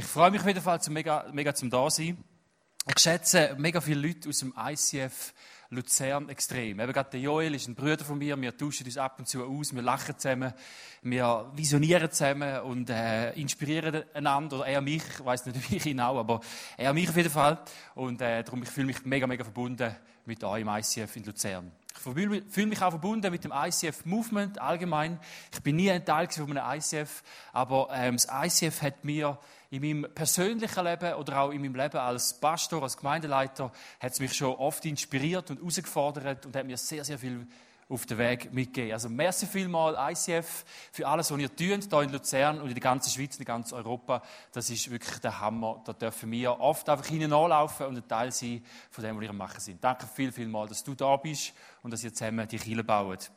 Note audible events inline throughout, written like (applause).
Ich freue mich auf jeden Fall zum mega, mega zum da sein. Ich schätze mega viele Leute aus dem ICF Luzern extrem. Eben gerade der Joel ist ein Bruder von mir. Wir tauschen uns ab und zu aus. Wir lachen zusammen. Wir visionieren zusammen und äh, inspirieren einander. Oder er mich. Ich weiß nicht, (laughs) wie ich auch, aber er mich auf jeden Fall. Und äh, darum, ich fühle mich mega, mega verbunden mit euch im ICF in Luzern. Fühle mich auch verbunden mit dem ICF Movement allgemein. Ich bin nie ein Teil von einem ICF, aber ähm, das ICF hat mir in meinem persönlichen Leben oder auch in meinem Leben als Pastor, als Gemeindeleiter, hat es mich schon oft inspiriert und herausgefordert und hat mir sehr, sehr viel auf den Weg mitgegeben. Also merci vielmal ICF für alles, was ihr tut, hier in Luzern und in der ganzen Schweiz, in ganz Europa. Das ist wirklich der Hammer. Da dürfen wir oft einfach hineinlaufen und ein Teil sein von dem, was ihr machen sind. Danke viel, viel mal, dass du da bist und dass ihr zusammen die Kirche baut.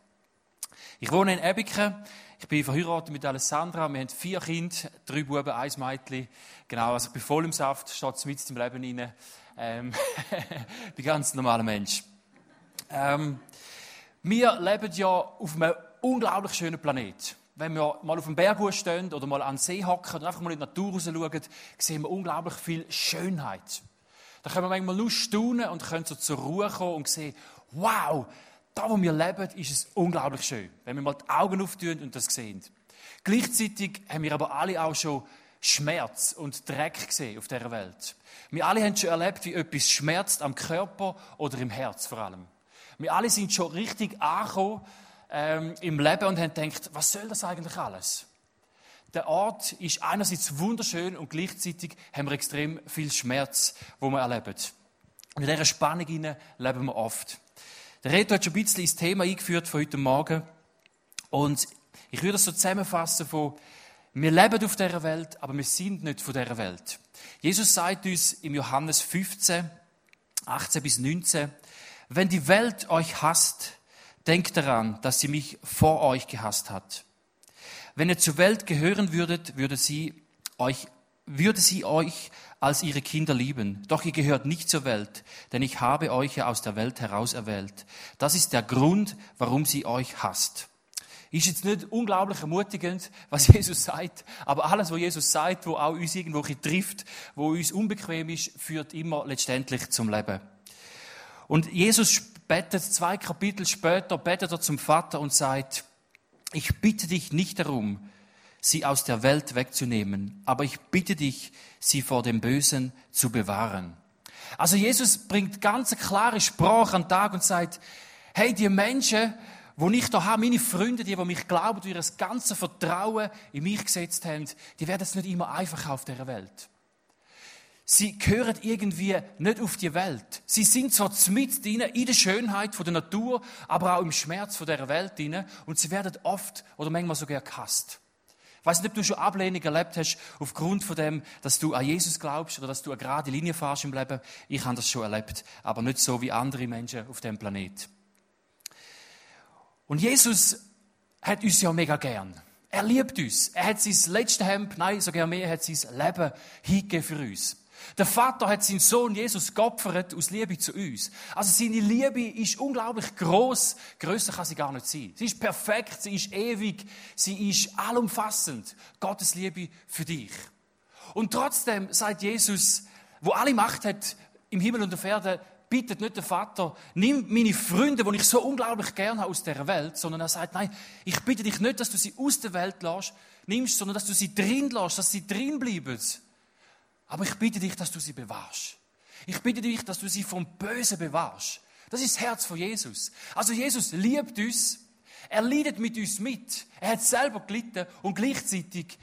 Ich wohne in Ebiken. Ich bin verheiratet mit Alessandra. Wir haben vier Kinder, drei Buben, ein Mädchen. Genau, also ich bin voll im Saft, steht mit im Leben rein. Ähm, (laughs) bin ganz normaler Mensch. Ähm, wir leben ja auf einem unglaublich schönen Planet. Wenn wir mal auf dem Berg stehen oder mal an den See hocken und einfach mal in die Natur raus schauen, sehen wir unglaublich viel Schönheit. Da können wir manchmal nur staunen und können so zur Ruhe kommen und sehen, wow, da wo wir leben, ist es unglaublich schön, wenn wir mal die Augen auftun und das sehen. Gleichzeitig haben wir aber alle auch schon Schmerz und Dreck gesehen auf dieser Welt. Wir alle haben schon erlebt, wie etwas schmerzt am Körper oder im Herz vor allem. Wir alle sind schon richtig angekommen ähm, im Leben und haben gedacht, was soll das eigentlich alles? Der Ort ist einerseits wunderschön und gleichzeitig haben wir extrem viel Schmerz, wo wir erleben. Und in dieser Spannung leben wir oft. Der Reto hat schon ein bisschen ins Thema eingeführt von heute Morgen. Und ich würde das so zusammenfassen von, wir leben auf dieser Welt, aber wir sind nicht von dieser Welt. Jesus sagt uns im Johannes 15, 18 bis 19, wenn die Welt euch hasst, denkt daran, dass sie mich vor euch gehasst hat. Wenn ihr zur Welt gehören würdet, würde sie euch, würde sie euch als ihre Kinder lieben. Doch ihr gehört nicht zur Welt, denn ich habe euch ja aus der Welt heraus erwählt. Das ist der Grund, warum sie euch hasst. Ist jetzt nicht unglaublich ermutigend, was (laughs) Jesus sagt, aber alles, was Jesus sagt, wo auch uns irgendwo trifft, wo uns unbequem ist, führt immer letztendlich zum Leben. Und Jesus betet zwei Kapitel später, betet er zum Vater und sagt, ich bitte dich nicht darum, sie aus der Welt wegzunehmen, aber ich bitte dich, sie vor dem Bösen zu bewahren. Also Jesus bringt ganz klare Sprache an den Tag und sagt, hey, die Menschen, wo ich da habe, meine Freunde, die, die mich glauben, die ihr ganzes Vertrauen in mich gesetzt haben, die werden es nicht immer einfach auf der Welt. Sie gehören irgendwie nicht auf die Welt. Sie sind zwar mit in der Schönheit der Natur, aber auch im Schmerz der Welt und sie werden oft oder manchmal sogar gehasst. Ich weiß nicht, ob du schon Ablehnung erlebt hast, aufgrund von dem, dass du an Jesus glaubst oder dass du eine gerade Linie fährst im Leben. Ich habe das schon erlebt, aber nicht so wie andere Menschen auf dem Planet. Und Jesus hat uns ja mega gern. Er liebt uns. Er hat sein letztes Hemd, nein, sogar mehr, er hat sein Leben hingegeben für uns. Der Vater hat seinen Sohn Jesus geopfert aus Liebe zu uns. Also seine Liebe ist unglaublich groß. Größer kann sie gar nicht sein. Sie ist perfekt, sie ist ewig, sie ist allumfassend. Gottes Liebe für dich. Und trotzdem sagt Jesus, wo alle Macht hat im Himmel und auf Erde, bittet nicht der Vater, nimm meine Freunde, die ich so unglaublich gern habe, aus der Welt, sondern er sagt, nein, ich bitte dich nicht, dass du sie aus der Welt lässt, nimmst, sondern dass du sie drin lässt, dass sie drin bleiben. Aber ich bitte dich, dass du sie bewahrst. Ich bitte dich, dass du sie vom Bösen bewahrst. Das ist das Herz von Jesus. Also Jesus liebt uns. Er leidet mit uns mit. Er hat selber gelitten und gleichzeitig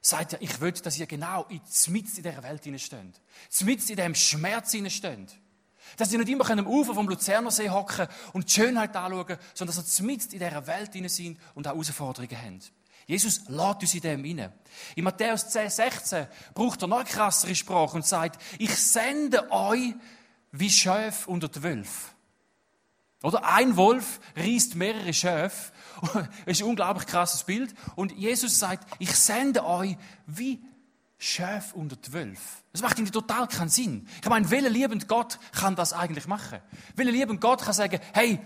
sagt er, ich will, dass ihr genau in dieser Welt steht. Mitten in dem Schmerz steht. Dass ihr nicht immer am Ufer vom Luzerner See hocken und die Schönheit anschauen, sondern dass ihr mitten in dieser Welt sind und auch Herausforderungen habt. Jesus lädt uns in dem rein. In Matthäus 10, 16 braucht er noch eine krassere Sprache und sagt, ich sende euch wie Schöf unter die Wölfe. Oder ein Wolf reißt mehrere Schöfe. Das (laughs) ist ein unglaublich krasses Bild. Und Jesus sagt, ich sende euch wie Schöf unter die Wölfe. Das macht irgendwie total keinen Sinn. Ich meine, welcher liebend Gott kann das eigentlich machen? Welcher liebend Gott kann sagen, hey,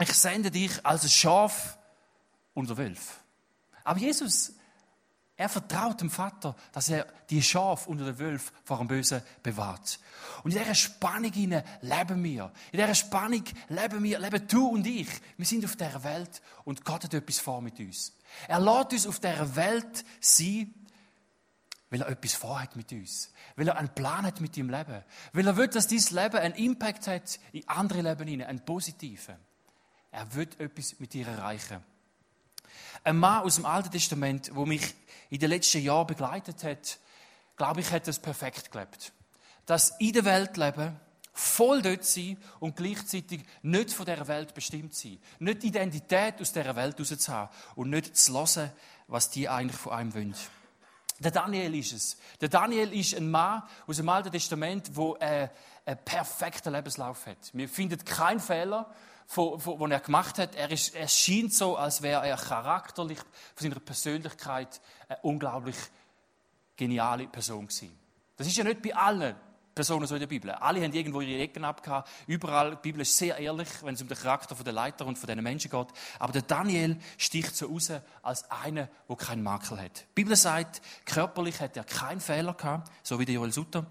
ich sende dich als ein Schaf unter Wölfe. Aber Jesus Er vertraut dem Vater, dass er die Schaf unter den Wölfen vor dem Bösen bewahrt. Und in dieser Spannung leben wir. In dieser Spannung leben wir, leben du und ich. Wir sind auf dieser Welt und Gott hat etwas vor mit uns. Er lässt uns auf dieser Welt sein, weil er etwas vorhat mit uns. Weil er einen Plan hat mit deinem Leben. Weil er will, dass dieses Leben einen Impact hat in andere Leben hinein, einen positiven. Er will etwas mit dir erreichen. Ein Mann aus dem Alten Testament, wo mich in den letzten Jahren begleitet hat, glaube ich, hat das perfekt gelebt. Das in der Welt leben, voll dort sein und gleichzeitig nicht von dieser Welt bestimmt sein. Nicht die Identität aus dieser Welt rauszuhaben und nicht zu hören, was die eigentlich von einem wollen. Der Daniel ist es. Der Daniel ist ein Mann aus dem Alten Testament, der einen perfekten Lebenslauf hat. Wir finden keinen Fehler den er gemacht hat. Er, ist, er scheint so, als wäre er charakterlich, von seiner Persönlichkeit eine unglaublich geniale Person gewesen. Das ist ja nicht bei allen Personen so in der Bibel. Alle haben irgendwo ihre Ecken abgehauen. Überall, die Bibel ist sehr ehrlich, wenn es um den Charakter der Leiter und von diesen Menschen geht. Aber der Daniel sticht so raus als einer, der keinen Makel hat. Die Bibel sagt, körperlich hat er keinen Fehler gehabt, so wie der Joel Sutter.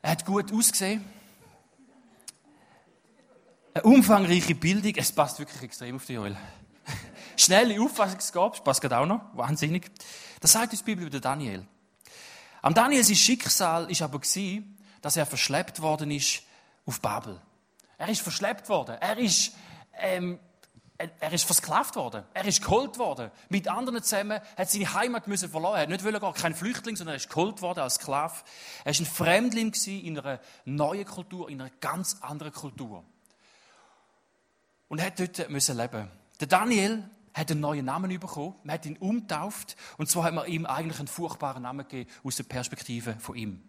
Er hat gut ausgesehen eine umfangreiche Bildung, es passt wirklich extrem auf die Joel. (laughs) Schnelle Auffassungsgabe, passt gerade auch noch, wahnsinnig. Das sagt uns die Bibel über Daniel. Am Daniel sein Schicksal ist aber dass er verschleppt worden ist auf Babel. Er ist verschleppt worden. Er ist, ähm, er ist versklavt worden. Er ist geholt worden. Mit anderen zusammen hat seine Heimat müssen verloren. Er hat nicht gar kein Flüchtling, sondern er ist geholt worden als Sklave. Er ist ein Fremdling in einer neuen Kultur, in einer ganz anderen Kultur und hat dort müssen leben. Der Daniel hat einen neuen Namen bekommen. Man hat ihn umtauft. Und zwar hat man ihm eigentlich einen furchtbaren Namen gegeben aus der Perspektive von ihm.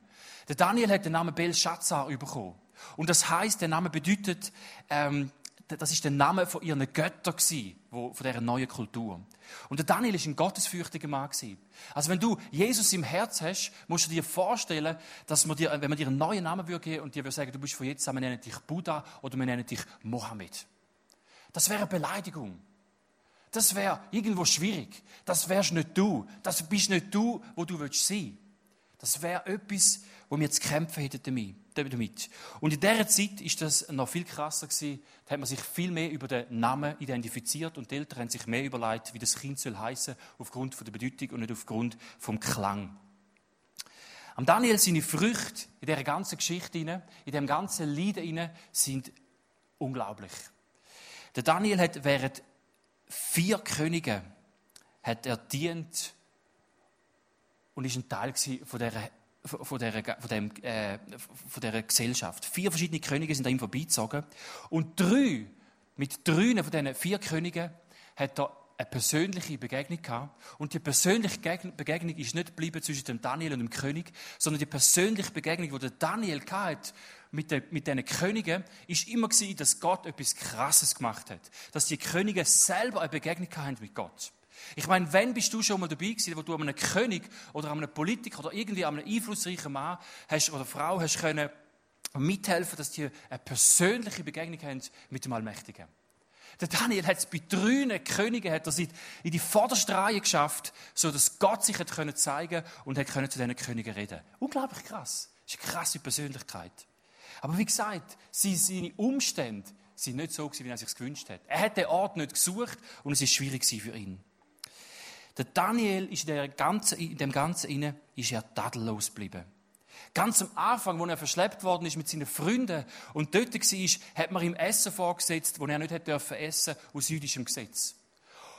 Der Daniel hat den Namen Belshazzar bekommen. Und das heißt, der Name bedeutet, ähm, das ist der Name von ihren Göttern gewesen, von dieser neuen Kultur. Und der Daniel ist ein gottesfürchtiger Mann gewesen. Also wenn du Jesus im Herz hast, musst du dir vorstellen, dass man dir, wenn man dir einen neuen Namen würde geben und dir würde sagen, du bist von jetzt an, wir nennen dich Buddha oder wir nennen dich Mohammed. Das wäre eine Beleidigung. Das wäre irgendwo schwierig. Das wärst nicht du. Das bist nicht du, wo du willst sein. Das wäre etwas, wo wir zu kämpfen hätten damit. Und in dieser Zeit ist das noch viel krasser gewesen. Da hat man sich viel mehr über den Namen identifiziert und die Eltern haben sich mehr überlegt, wie das Kind soll heißen, aufgrund der Bedeutung und nicht aufgrund vom Klang. Am Daniel seine Früchte in dieser ganzen Geschichte, in dem ganzen Lied sind unglaublich. Der Daniel hat während vier Königen hat er dient und ist ein Teil von dieser, von dieser, von dem, äh, von dieser Gesellschaft. Vier verschiedene Könige sind an ihm vorbeigezogen und drei, mit drei von diesen vier Königen hat er eine persönliche Begegnung gehabt. Und die persönliche Begegnung ist nicht geblieben zwischen dem Daniel und dem König, sondern die persönliche Begegnung, die der Daniel hatte mit, den, mit diesen Königen, ist immer gewesen, dass Gott etwas Krasses gemacht hat. Dass die Könige selber eine Begegnung haben mit Gott. Ich meine, wenn bist du schon mal dabei gewesen, wo du einem König oder einem Politiker oder irgendwie einem einflussreichen Mann hast, oder Frau hast können mithelfen, dass die eine persönliche Begegnung haben mit dem Allmächtigen. Der Daniel hat es bei drei Königen hat er in die vorderste Reihe geschafft, so dass Gott sich hat können zeigen und hat zu diesen Königen reden. Unglaublich krass. Das ist eine krasse Persönlichkeit. Aber wie gesagt, seine Umstände sind nicht so wie er sich gewünscht hat. Er hat den Ort nicht gesucht und es ist schwierig für ihn. Der Daniel ist in, ganzen, in dem Ganzen inne, ist er tadellos geblieben. Ganz am Anfang, wo er verschleppt worden ist mit seinen Freunden und dort war, hat man ihm Essen vorgesetzt, wo er nicht hätte dürfen essen aus jüdischem Gesetz.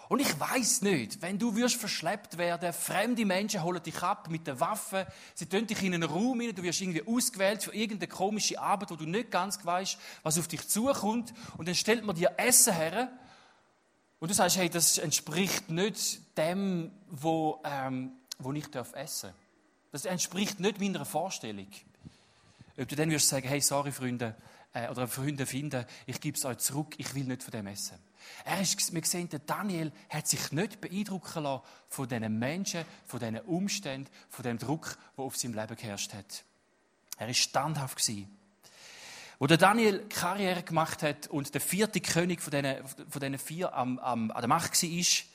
Und ich weiß nicht, wenn du wirst verschleppt werden, fremde Menschen holen dich ab mit der Waffe, sie tun dich in einen Raum hinein, du wirst irgendwie ausgewählt für irgendeine komische Arbeit, wo du nicht ganz weißt, was auf dich zukommt, und dann stellt man dir Essen her, und du sagst, hey, das entspricht nicht dem, wo, ähm, wo ich darf essen darf. Das entspricht nicht meiner Vorstellung. Ob du dann wirst sagen, hey, sorry, Freunde, äh, oder Freunde finden, ich gebe es euch zurück, ich will nicht von dem essen. Er ist, wir sehen, der Daniel hat sich nicht beeindrucken lassen von diesen Menschen, von diesen Umständen, von dem Druck, der auf seinem Leben geherrscht hat. Er ist standhaft gewesen. Wo der Daniel Karriere gemacht hat und der vierte König von diesen, von diesen vier am, am, an der Macht war, ist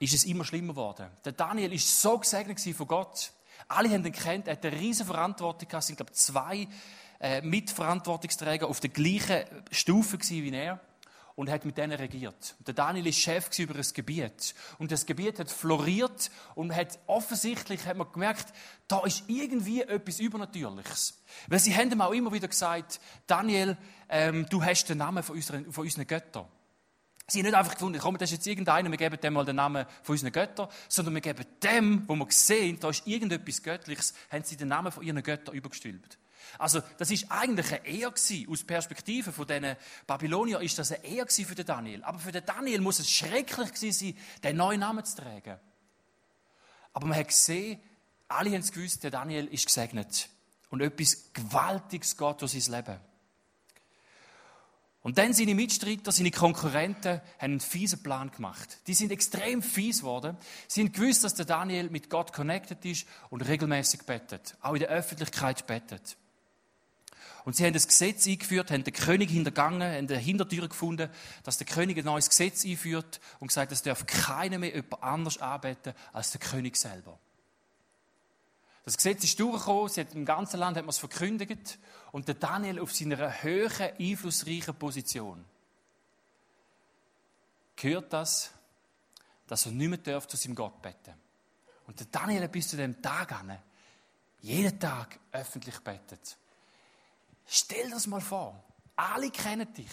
es immer schlimmer geworden. Der Daniel ist so gesegnet von Gott. Alle haben ihn kennt, er hat eine riesige Verantwortung gehabt, es sind, glaube ich, zwei äh, Mitverantwortungsträger auf der gleichen Stufe wie er und hat mit denen regiert. Der Daniel ist Chef über das Gebiet und das Gebiet hat floriert und hat offensichtlich hat man gemerkt, da ist irgendwie etwas Übernatürliches. Weil sie haben ihm auch immer wieder gesagt, Daniel, ähm, du hast den Namen von unseren, von unseren Göttern. Sie haben nicht einfach gefunden, komm, das ist jetzt irgendeiner, wir geben dem mal den Namen von unseren Göttern, sondern wir geben dem, wo wir sehen, da ist irgendetwas Göttliches, haben sie den Namen von ihren Göttern übergestülpt. Also, das ist eigentlich ein Ehr gewesen. Aus Perspektive von diesen Babylonier ist das ein Ehr gewesen für den Daniel. Aber für den Daniel muss es schrecklich gewesen sein, den neuen Namen zu tragen. Aber man hat gesehen, alle haben es gewusst, der Daniel ist gesegnet. Und etwas Gewaltiges geht durch sein Leben. Und dann seine Mitstreiter, seine Konkurrenten, haben einen fiesen Plan gemacht. Die sind extrem fies geworden. Sie haben gewusst, dass der Daniel mit Gott connected ist und regelmäßig bettet. Auch in der Öffentlichkeit bettet. Und sie haben das Gesetz eingeführt, haben den König hintergangen, haben eine Hintertür gefunden, dass der König ein neues Gesetz einführt und gesagt, es darf keiner mehr jemand anders anbeten als der König selber. Das Gesetz ist durchgekommen, sie hat im ganzen Land hat man es verkündigt und der Daniel auf seiner höheren, einflussreichen Position gehört das, dass er nicht mehr darf zu seinem Gott beten. Und der Daniel bis zu dem Tag an jeden Tag öffentlich betet. Stell dir das mal vor. Alle kennen dich.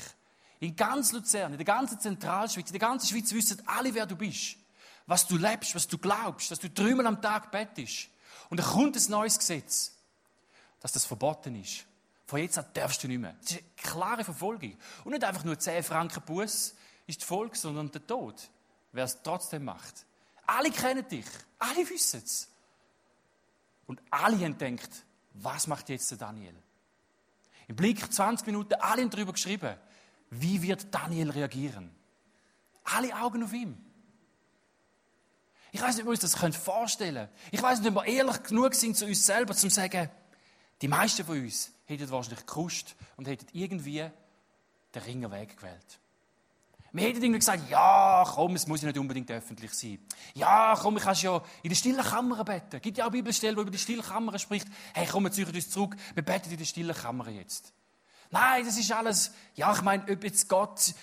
In ganz Luzern, in der ganzen Zentralschweiz, in der ganzen Schweiz wissen alle, wer du bist. Was du lebst, was du glaubst, dass du dreimal am Tag bettest. Und dann kommt ein neues Gesetz, dass das verboten ist. Von jetzt an darfst du nicht mehr. Das ist eine klare Verfolgung. Und nicht einfach nur 10 Franken Bus ist die Folge, sondern der Tod, wer es trotzdem macht. Alle kennen dich. Alle wissen es. Und alle haben gedacht, was macht jetzt der Daniel? Im Blick 20 Minuten, alle haben darüber geschrieben, wie wird Daniel reagieren? Alle Augen auf ihn. Ich weiß nicht, ob wir uns das vorstellen können. Ich weiß nicht, ob wir ehrlich genug sind zu uns selber, zum zu sagen, die meisten von uns hätten wahrscheinlich gekuscht und hätten irgendwie den Ringer Weg gewählt. Wir hätten irgendwie gesagt, ja, komm, es muss ja nicht unbedingt öffentlich sein. Ja, komm, ich kannst ja in der stillen Kammer beten. Es gibt ja auch Bibelstellen, die über die stille Kammer spricht. Hey, komm, wir ziehen uns zurück, wir beten in der stillen Kammer jetzt. Nein, das ist alles, ja, ich meine, ob jetzt Gott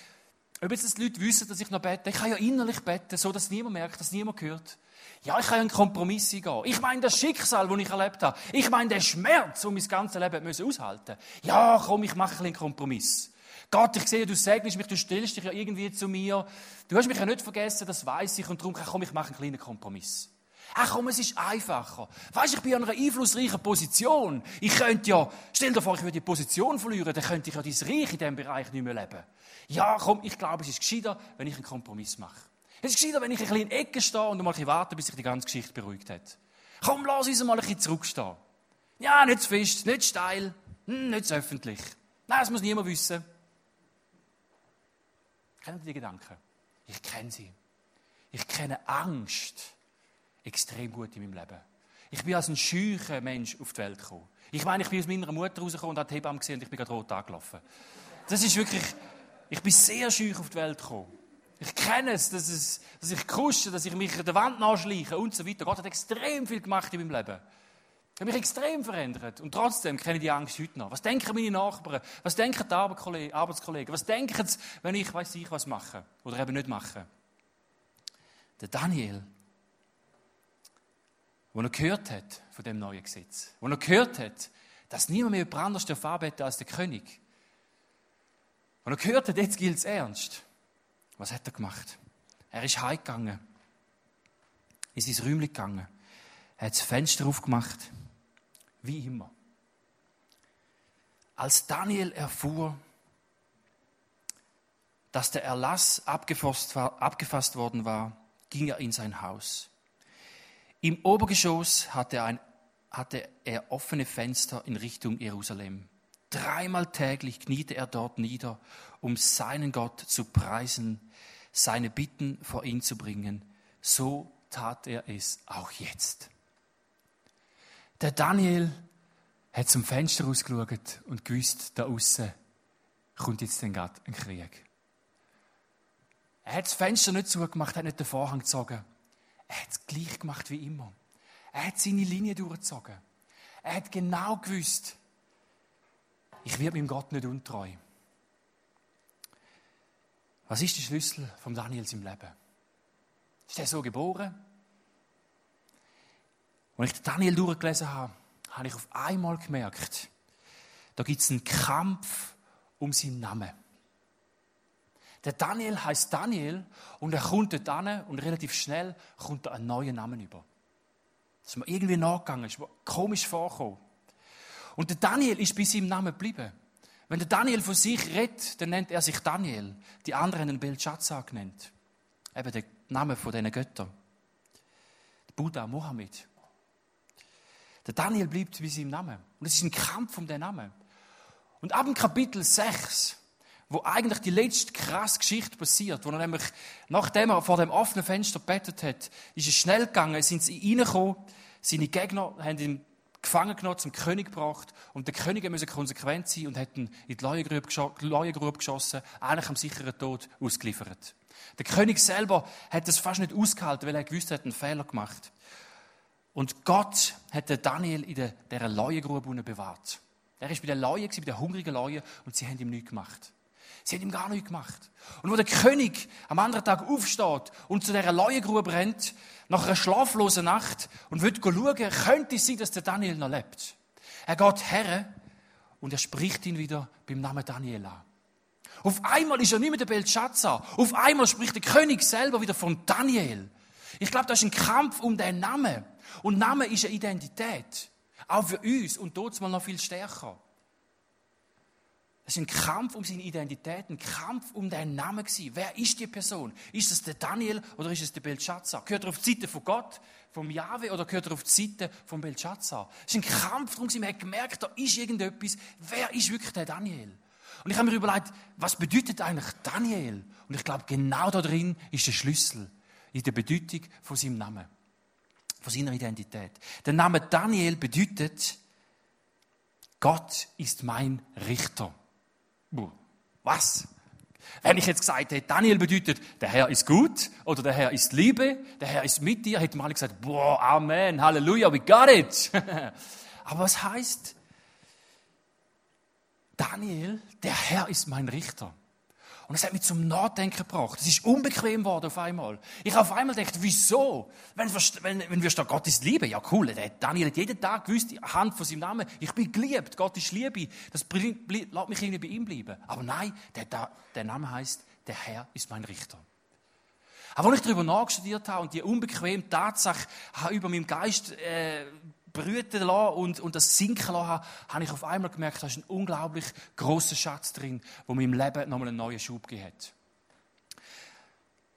ob jetzt die Leute wissen, dass ich noch bete, ich kann ja innerlich beten, so dass niemand merkt, dass niemand hört. Ja, ich kann ja einen Kompromiss eingehen. Ich meine das Schicksal, das ich erlebt habe. Ich meine den Schmerz, den mein ganzes Leben aushalten musste. Ja, komm, ich mache einen Kompromiss. Gott, ich sehe, du segnest mich, du stellst dich ja irgendwie zu mir. Du hast mich ja nicht vergessen, das weiß ich. Und darum, komm, ich mache einen kleinen Kompromiss. Ach komm, es ist einfacher. Weißt, ich bin an einer einflussreichen Position. Ich könnte ja, stell dir vor, ich würde die Position verlieren, dann könnte ich ja dein Reich in diesem Bereich nicht mehr leben. Ja, komm, ich glaube, es ist gescheiter, wenn ich einen Kompromiss mache. Es ist gescheiter, wenn ich ein bisschen in Ecke stehe und mal ein warte, bis sich die ganze Geschichte beruhigt hat. Komm, lass uns mal ein bisschen zurückstehen. Ja, nicht zu fest, nicht steil, hm, nicht zu öffentlich. Nein, das muss niemand wissen. Kennen Sie die Gedanken? Ich kenne sie. Ich kenne Angst extrem gut in meinem Leben. Ich bin als ein scheucher Mensch auf die Welt gekommen. Ich meine, ich bin aus meiner Mutter rausgekommen und habe die Hebamme gesehen und ich bin gerade rot angelaufen. Das ist wirklich, ich bin sehr scheu auf die Welt gekommen. Ich kenne es, dass, es, dass ich kusche, dass ich mich an der Wand nachschleiche und so weiter. Gott hat extrem viel gemacht in meinem Leben. Er hat mich extrem verändert. Und trotzdem kenne ich die Angst heute noch. Was denken meine Nachbarn? Was denken die Arbeitskollegen? Was denken sie, wenn ich, weiß ich, was mache? Oder eben nicht mache? Der Daniel, wo er gehört hat von dem neuen Gesetz, wo er gehört hat, dass niemand mehr jemand anders darf arbeiten als der König. Wo er gehört hat, jetzt gilt es ernst. Was hat er gemacht? Er ist heimgegangen, ist ins Räumchen gegangen, er hat das Fenster aufgemacht, wie immer. Als Daniel erfuhr, dass der Erlass abgefasst, war, abgefasst worden war, ging er in sein Haus. Im Obergeschoss hatte er, ein, hatte er offene Fenster in Richtung Jerusalem. Dreimal täglich kniete er dort nieder, um seinen Gott zu preisen, seine Bitten vor ihn zu bringen. So tat er es auch jetzt. Der Daniel hat zum Fenster rausgeschaut und gewusst, da außen kommt jetzt dann gerade ein Krieg. Er hat das Fenster nicht zugemacht, hat nicht den Vorhang gezogen. Er hat es gleich gemacht wie immer. Er hat seine Linie durchgezogen. Er hat genau gewusst, ich werde meinem Gott nicht untreu. Was ist der Schlüssel von Daniels im Leben? Ist er so geboren? Als ich Daniel durchgelesen habe, habe ich auf einmal gemerkt, da gibt es einen Kampf um seinen Namen. Der Daniel heißt Daniel und er kommt dort an und relativ schnell kommt er einen neuen Namen über. Das ist mir irgendwie nachgegangen, ist mir komisch vorgekommen. Und der Daniel ist bei seinem Namen geblieben. Wenn der Daniel von sich redet, dann nennt er sich Daniel. Die anderen haben ihn Belshazzar genannt. Eben der Name von diesen Göttern. Buddha, Mohammed. Der Daniel bleibt bei seinem Namen. Und es ist ein Kampf um den Namen. Und ab dem Kapitel 6, wo eigentlich die letzte krasse Geschichte passiert, wo er nämlich, nachdem er vor dem offenen Fenster bettet hat, ist es schnell gegangen, sind sie reingekommen, seine Gegner haben ihn gefangen genommen, zum König gebracht und der König musste konsequent sein und hat ihn in die Leuengrube geschossen, eigentlich am sicheren Tod ausgeliefert. Der König selber hat das fast nicht ausgehalten, weil er gewusst hat, einen Fehler gemacht. Und Gott hat Daniel in dieser Leuengrube bewahrt. Er war bei der Leue, bei der hungrigen Leue, und sie haben ihm nichts gemacht. Sie haben ihm gar nichts gemacht. Und wo der König am anderen Tag aufsteht und zu dieser Leuengrube rennt, nach einer schlaflosen Nacht, und will schauen, könnte es sein, dass der Daniel noch lebt. Er geht her und er spricht ihn wieder beim Namen Daniel an. Auf einmal ist er nicht mehr der Belshazzar. Auf einmal spricht der König selber wieder von Daniel. Ich glaube, das ist ein Kampf um den Namen. Und Name ist eine Identität. Auch für uns und dort mal noch viel stärker. Es ist ein Kampf um seine Identität, ein Kampf um den Namen gewesen. Wer ist die Person? Ist es der Daniel oder ist es der Belshazzar? Gehört er auf die Seite von Gott, vom Jahwe oder gehört er auf die Seite von Belshazzar? Es ist ein Kampf darum, man hat gemerkt, da ist irgendetwas. Wer ist wirklich der Daniel? Und ich habe mir überlegt, was bedeutet eigentlich Daniel? Und ich glaube, genau da drin ist der Schlüssel in der Bedeutung von seinem Namen von seiner Identität. Der Name Daniel bedeutet, Gott ist mein Richter. Was? Wenn ich jetzt gesagt hätte, Daniel bedeutet, der Herr ist gut oder der Herr ist Liebe, der Herr ist mit dir, hätte man alle gesagt, boah, Amen, Halleluja, we got it. (laughs) Aber was heißt, Daniel, der Herr ist mein Richter? Und es hat mich zum Nachdenken gebracht. Es ist unbequem geworden auf einmal. Ich habe auf einmal gedacht, wieso? Wenn, wenn, wenn wir da Gott ist Liebe, ja cool, Daniel hat jeden Tag gewusst, anhand von seinem Namen, ich bin geliebt, Gott ist Liebe. Das lässt mich irgendwie bei ihm bleiben. Aber nein, der, der Name heißt, der Herr ist mein Richter. Aber als ich darüber nachgestudiert habe und die unbequeme Tatsache über meinem Geist äh, brüten lassen und, und das sinken lassen habe, habe ich auf einmal gemerkt, da ist ein unglaublich großer Schatz drin, mir im Leben nochmal einen neuen Schub gegeben hat.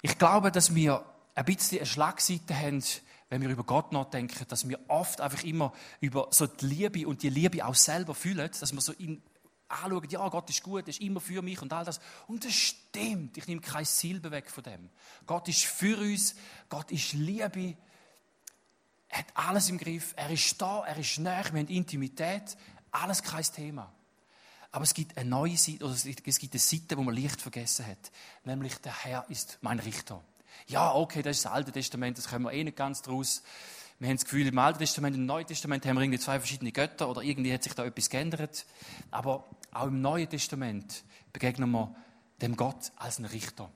Ich glaube, dass wir ein bisschen eine Schlagseite haben, wenn wir über Gott nachdenken, dass wir oft einfach immer über so die Liebe und die Liebe auch selber fühlen, dass wir so ihn anschauen, ja, Gott ist gut, er ist immer für mich und all das. Und das stimmt. Ich nehme kein Silbe weg von dem. Gott ist für uns, Gott ist Liebe. Er hat alles im Griff. Er ist da, er ist näher, wir haben Intimität. Alles kein Thema. Aber es gibt eine neue Seite, oder es gibt eine Seite, wo man leicht vergessen hat. Nämlich, der Herr ist mein Richter. Ja, okay, das ist das Alte Testament, das können wir eh nicht ganz draus. Wir haben das Gefühl, im Alten Testament und im Neuen Testament haben wir irgendwie zwei verschiedene Götter oder irgendwie hat sich da etwas geändert. Aber auch im Neuen Testament begegnen wir dem Gott als ein Richter.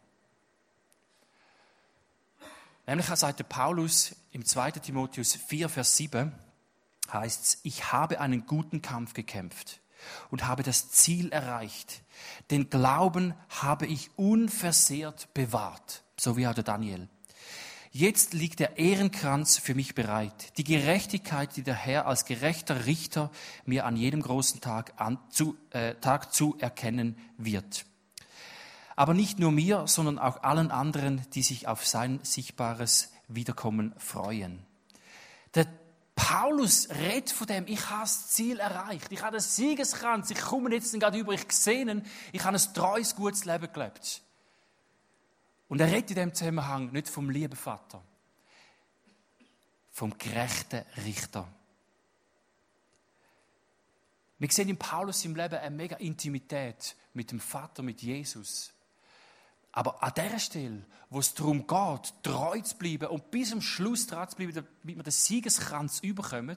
Nämlich sagt Paulus im 2. Timotheus 4, Vers 7, heißt es, ich habe einen guten Kampf gekämpft und habe das Ziel erreicht. Den Glauben habe ich unversehrt bewahrt, so wie auch der Daniel. Jetzt liegt der Ehrenkranz für mich bereit, die Gerechtigkeit, die der Herr als gerechter Richter mir an jedem großen Tag, an, zu, äh, Tag zu erkennen wird aber nicht nur mir, sondern auch allen anderen, die sich auf sein sichtbares Wiederkommen freuen. Der Paulus redet von dem, ich habe das Ziel erreicht, ich habe den Siegeskranz, ich komme jetzt gerade über, ich sehe ich habe ein treues, gutes Leben gelebt. Und er redet in dem Zusammenhang nicht vom lieben Vater, vom gerechten Richter. Wir sehen in Paulus im Leben eine mega Intimität mit dem Vater, mit Jesus. Aber an der Stelle, wo es darum geht, treu zu bleiben und bis zum Schluss treu zu bleiben, damit wir den Siegeskranz überkommen,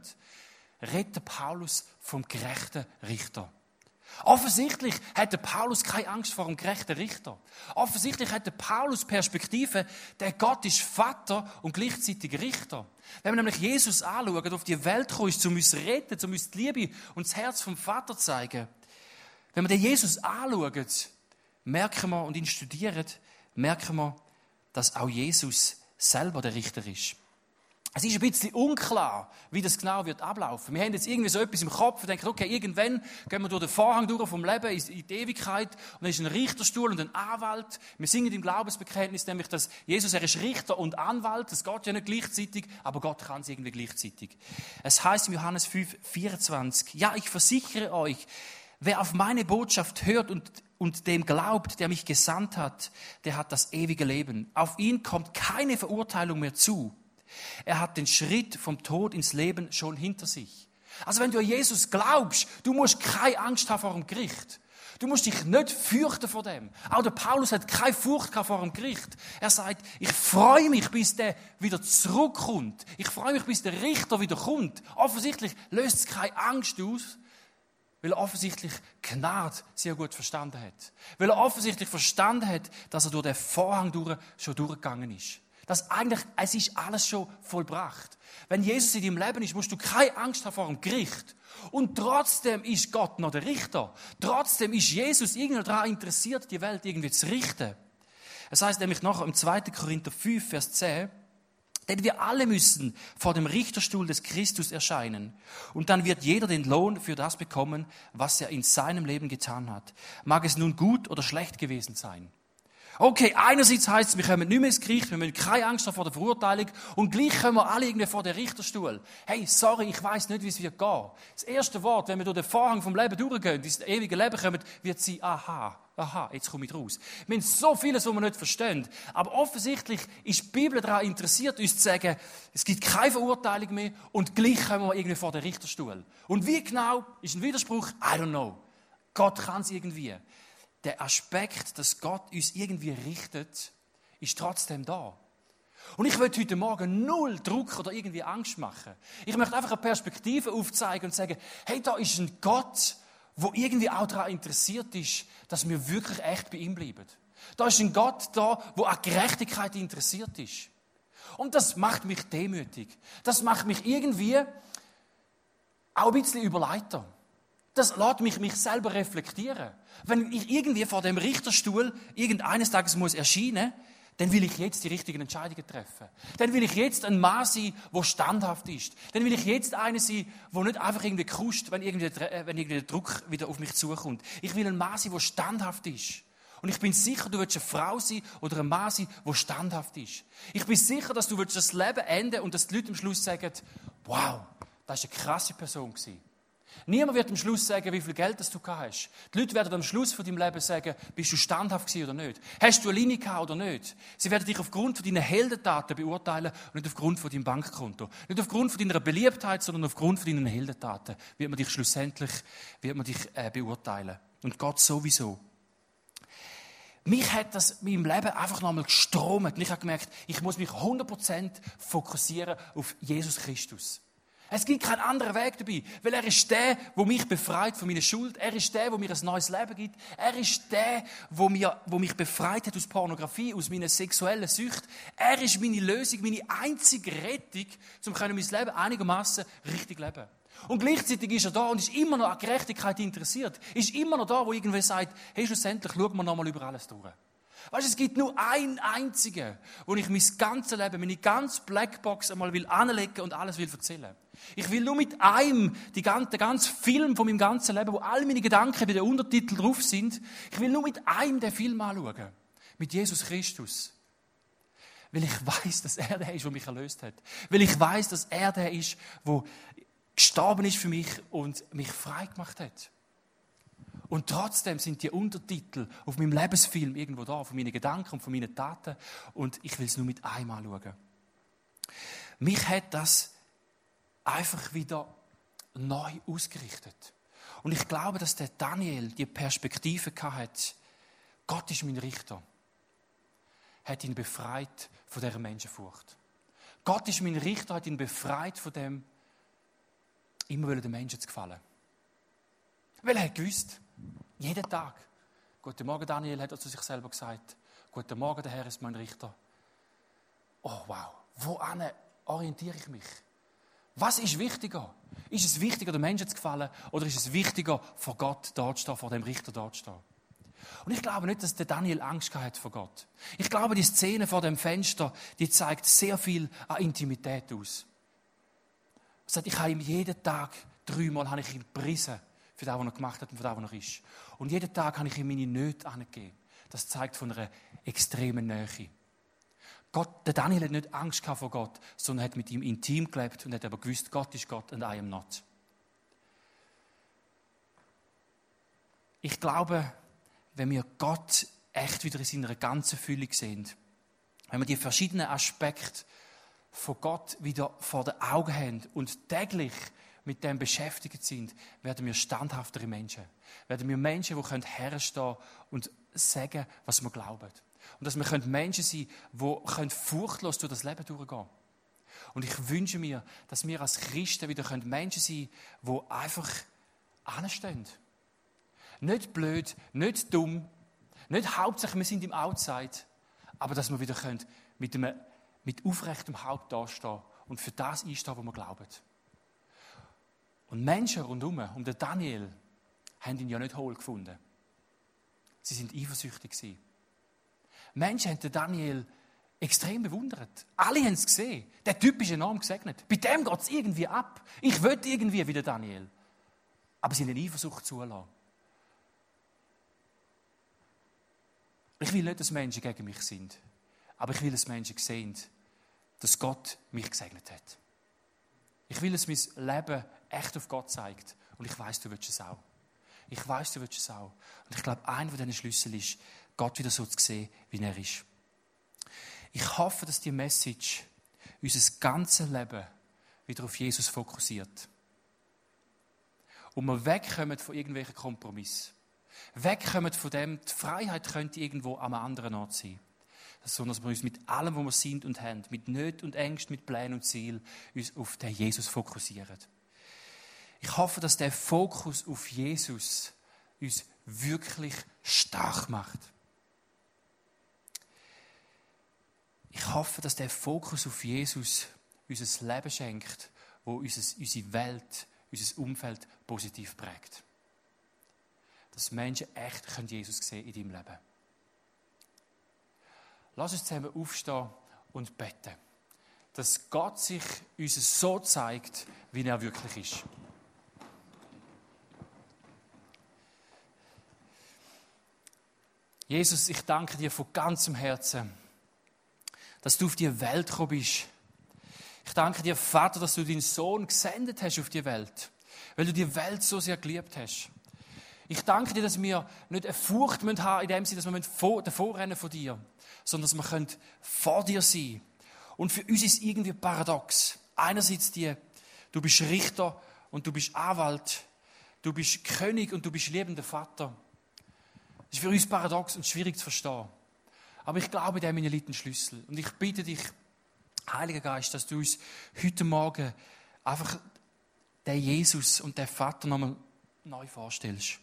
redet Paulus vom gerechten Richter. Offensichtlich hatte Paulus keine Angst vor einem gerechten Richter. Offensichtlich hatte Paulus Perspektive, der Gott ist Vater und gleichzeitig Richter. Wenn wir nämlich Jesus anschauen, auf die Welt gekommen ist, um uns zu retten, um uns die Liebe und das Herz vom Vater zu zeigen. Wenn wir den Jesus anschauen, merken wir und ihn studieren, merken wir, dass auch Jesus selber der Richter ist. Es ist ein bisschen unklar, wie das genau wird ablaufen. Wir haben jetzt irgendwie so etwas im Kopf und denken, okay, irgendwann gehen wir durch den Vorhang durch vom Leben in die Ewigkeit und dann ist ein Richterstuhl und ein Anwalt. Wir singen im Glaubensbekenntnis nämlich, dass Jesus, er ist Richter und Anwalt. Das geht ja nicht gleichzeitig, aber Gott kann es irgendwie gleichzeitig. Es heißt im Johannes 5, 24, ja, ich versichere euch, wer auf meine Botschaft hört und und dem glaubt, der mich gesandt hat, der hat das ewige Leben. Auf ihn kommt keine Verurteilung mehr zu. Er hat den Schritt vom Tod ins Leben schon hinter sich. Also wenn du an Jesus glaubst, du musst keine Angst haben vor dem Gericht. Du musst dich nicht fürchten vor dem. Auch der Paulus hat keine Furcht vor dem Gericht. Er sagt, ich freue mich, bis der wieder zurückkommt. Ich freue mich, bis der Richter wieder kommt. Offensichtlich löst es keine Angst aus, weil er offensichtlich Gnade sehr gut verstanden hat. Weil er offensichtlich verstanden hat, dass er durch den Vorhang durch schon durchgegangen ist dass eigentlich, es ist alles schon vollbracht. Wenn Jesus in deinem Leben ist, musst du keine Angst haben vor dem Gericht. Und trotzdem ist Gott noch der Richter. Trotzdem ist Jesus irgendwie daran interessiert, die Welt irgendwie zu richten. Es heißt nämlich noch im 2. Korinther 5, Vers 10, denn wir alle müssen vor dem Richterstuhl des Christus erscheinen. Und dann wird jeder den Lohn für das bekommen, was er in seinem Leben getan hat. Mag es nun gut oder schlecht gewesen sein. Okay, einerseits heißt es, wir kommen nicht mehr ins Gericht, wir müssen keine Angst haben vor der Verurteilung und gleich kommen wir alle irgendwie vor den Richterstuhl. Hey, sorry, ich weiß nicht, wie es wird gehen. Das erste Wort, wenn wir durch den Vorhang vom Leben durchgehen, ins ewige Leben kommen, wird sie, aha, aha, jetzt komme ich raus. Wir haben so vieles, was wir nicht verstehen. Aber offensichtlich ist die Bibel daran interessiert, uns zu sagen, es gibt keine Verurteilung mehr und gleich kommen wir irgendwie vor den Richterstuhl. Und wie genau ist ein Widerspruch? I don't know. Gott kann es irgendwie der Aspekt, dass Gott uns irgendwie richtet, ist trotzdem da. Und ich will heute Morgen null Druck oder irgendwie Angst machen. Ich möchte einfach eine Perspektive aufzeigen und sagen, hey, da ist ein Gott, wo irgendwie auch daran interessiert ist, dass wir wirklich echt bei ihm bleiben. Da ist ein Gott da, wo an Gerechtigkeit interessiert ist. Und das macht mich demütig. Das macht mich irgendwie auch ein bisschen überleiter. Das lässt mich mich selber reflektieren. Wenn ich irgendwie vor dem Richterstuhl irgendeines Tages muss erscheinen, dann will ich jetzt die richtigen Entscheidungen treffen. Dann will ich jetzt ein Mann sein, der standhaft ist. Dann will ich jetzt einer sein, der nicht einfach irgendwie kruscht, wenn irgendwie, äh, wenn irgendwie der Druck wieder auf mich zukommt. Ich will ein Mann sein, der standhaft ist. Und ich bin sicher, du willst eine Frau sein oder ein Mann sein, der standhaft ist. Ich bin sicher, dass du das Leben enden und dass die Leute am Schluss sagen, wow, das war eine krasse Person gewesen. Niemand wird am Schluss sagen, wie viel Geld das du hast. Die Leute werden am Schluss von deinem Leben sagen, bist du standhaft oder nicht? Hast du eine Linie gehabt oder nicht? Sie werden dich aufgrund von deinen Heldentaten beurteilen und nicht aufgrund von deinem Bankkonto. Nicht aufgrund von deiner Beliebtheit, sondern aufgrund von deinen Heldentaten wird man dich schlussendlich wird man dich, äh, beurteilen. Und Gott sowieso. Mich hat das in meinem Leben einfach nochmal gestromt. Und ich habe gemerkt, ich muss mich 100% fokussieren auf Jesus Christus. Es gibt keinen anderen Weg dabei, weil er ist der, wo mich befreit von meiner Schuld. Er ist der, wo mir ein neues Leben gibt. Er ist der, wo, mir, wo mich befreit hat aus Pornografie, aus meiner sexuellen Sucht. Er ist meine Lösung, meine einzige Rettung, um mein Leben einigermaßen richtig leben. Und gleichzeitig ist er da und ist immer noch an Gerechtigkeit interessiert. Ist immer noch da, wo irgendwer sagt, hey, schlussendlich schauen wir nochmal über alles durch. Weißt du, es gibt nur einen einzigen, wo ich mein ganzes Leben, meine ganze Blackbox einmal will anlegen und alles will erzählen. Ich will nur mit einem, die ganze, den ganzen Film von meinem ganzen Leben, wo all meine Gedanken bei den Untertiteln drauf sind, ich will nur mit einem den Film anschauen. Mit Jesus Christus. Weil ich weiß, dass er der ist, der mich erlöst hat. Weil ich weiß, dass er der ist, der gestorben ist für mich und mich frei gemacht hat. Und trotzdem sind die Untertitel auf meinem Lebensfilm irgendwo da, von meinen Gedanken und von meinen Taten. Und ich will es nur mit einmal schauen. Mich hat das einfach wieder neu ausgerichtet. Und ich glaube, dass der Daniel die Perspektive hat, Gott ist mein Richter. hat ihn befreit von dieser Menschenfurcht. Gott ist mein Richter, hat ihn befreit von dem, immer den Menschen zu gefallen. Weil er hat gewusst, jeden Tag. Guten Morgen, Daniel, hat er zu sich selber gesagt. Guten Morgen, der Herr ist mein Richter. Oh, wow. Woran orientiere ich mich? Was ist wichtiger? Ist es wichtiger, den Menschen zu gefallen, oder ist es wichtiger, vor Gott dort zu stehen, vor dem Richter dort zu stehen? Und ich glaube nicht, dass der Daniel Angst hat vor Gott. Ich glaube, die Szene vor dem Fenster, die zeigt sehr viel an Intimität aus. Er sagt, ich habe ihm jeden Tag dreimal habe ich ihn gepriesen für das, was er gemacht hat und für das, was er ist. Und jeden Tag habe ich ihm meine Nöte angegeben. Das zeigt von einer extremen Nähe. Gott, der Daniel hat nicht Angst vor Gott, sondern hat mit ihm intim gelebt und hat aber gewusst, Gott ist Gott und I am not. Ich glaube, wenn wir Gott echt wieder in seiner ganzen Fülle sehen, wenn wir die verschiedenen Aspekte von Gott wieder vor den Augen haben und täglich mit dem beschäftigt sind, werden wir standhaftere Menschen. Werden wir Menschen, die herstehen und sagen, was wir glauben. Und dass wir Menschen sein können, die furchtlos durch das Leben durchgehen Und ich wünsche mir, dass wir als Christen wieder Menschen sein können, die einfach anstehen. Nicht blöd, nicht dumm, nicht hauptsächlich, wir sind im Outside, aber dass wir wieder mit, einem, mit aufrechtem Haupt dastehen und für das einstehen, was wir glauben. Und Menschen rundherum, um den Daniel, haben ihn ja nicht hohl gefunden. Sie sind eifersüchtig gewesen. Menschen haben den Daniel extrem bewundert. Alle haben es gesehen. Der Typ ist enorm gesegnet. Bei dem geht es irgendwie ab. Ich will irgendwie wie der Daniel. Aber sie haben Eifersucht zulassen. Ich will nicht, dass Menschen gegen mich sind. Aber ich will, dass Menschen sehen, dass Gott mich gesegnet hat. Ich will, dass mein Leben echt auf Gott zeigt. Und ich weiß, du willst es auch. Ich weiß, du willst es auch. Und ich glaube, einer von diesen Schlüsseln ist, Gott wieder so zu sehen, wie er ist. Ich hoffe, dass die Message unser ganzes Leben wieder auf Jesus fokussiert. Und wir wegkommen von irgendwelchen Kompromissen. Wegkommen von dem, die Freiheit könnte irgendwo am anderen Ort sein. Sondern dass wir uns mit allem, was wir sind und haben, mit Nöten und Ängsten, mit Plänen und Ziel, uns auf den Jesus fokussieren. Ich hoffe, dass der Fokus auf Jesus uns wirklich stark macht. Ich hoffe, dass der Fokus auf Jesus unser Leben schenkt, wo unsere Welt, unser Umfeld positiv prägt. Dass Menschen echt Jesus sehen in deinem Leben. Lass uns zusammen aufstehen und beten, dass Gott sich uns so zeigt, wie er wirklich ist. Jesus, ich danke dir von ganzem Herzen dass du auf die Welt gekommen bist. Ich danke dir, Vater, dass du deinen Sohn gesendet hast auf die Welt, weil du die Welt so sehr geliebt hast. Ich danke dir, dass wir nicht eine Furcht haben müssen, in dem Sinne, dass wir davor rennen von dir, sondern dass wir vor dir sein können. Und für uns ist es irgendwie paradox. Einerseits die, du bist Richter und du bist Anwalt, du bist König und du bist liebender Vater. Das ist für uns paradox und schwierig zu verstehen. Aber ich glaube, der liegt ein Schlüssel. Und ich bitte dich, Heiliger Geist, dass du uns heute Morgen einfach den Jesus und den Vater nochmal neu vorstellst.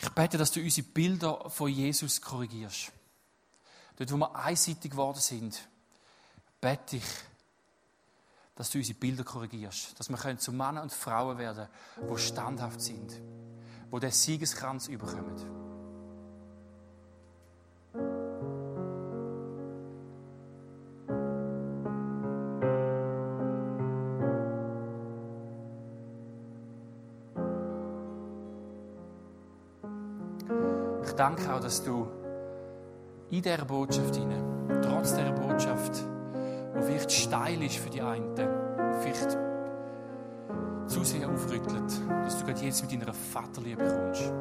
Ich bete, dass du unsere Bilder von Jesus korrigierst. Dort, wo wir einseitig geworden sind, bete ich, dass du unsere Bilder korrigierst. Dass wir zu Männern und Frauen werden, die standhaft sind, die den Siegeskranz überkommen. Danke auch, dass du in dieser Botschaft hinein, trotz dieser Botschaft, die vielleicht steil ist für die einen, vielleicht zu sehr aufrüttelt, dass du gerade jetzt mit deiner Vaterliebe kommst.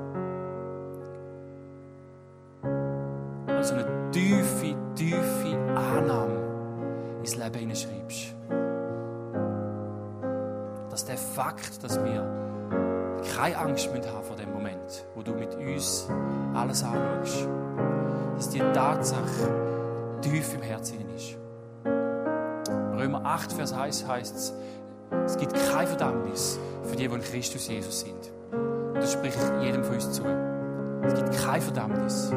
Und so eine tiefe, tiefe Annahme ins Leben hineinschreibst. Dass der Fakt, dass wir keine Angst haben vor dem Moment, wo du mit uns alles anschaust. dass die Tatsache tief im Herzen ist. Römer 8, Vers 1 heißt es, es gibt keine Verdammnis für die, die in Christus Jesus sind. Das spricht jedem von uns zu. Es gibt keine Verdammnis.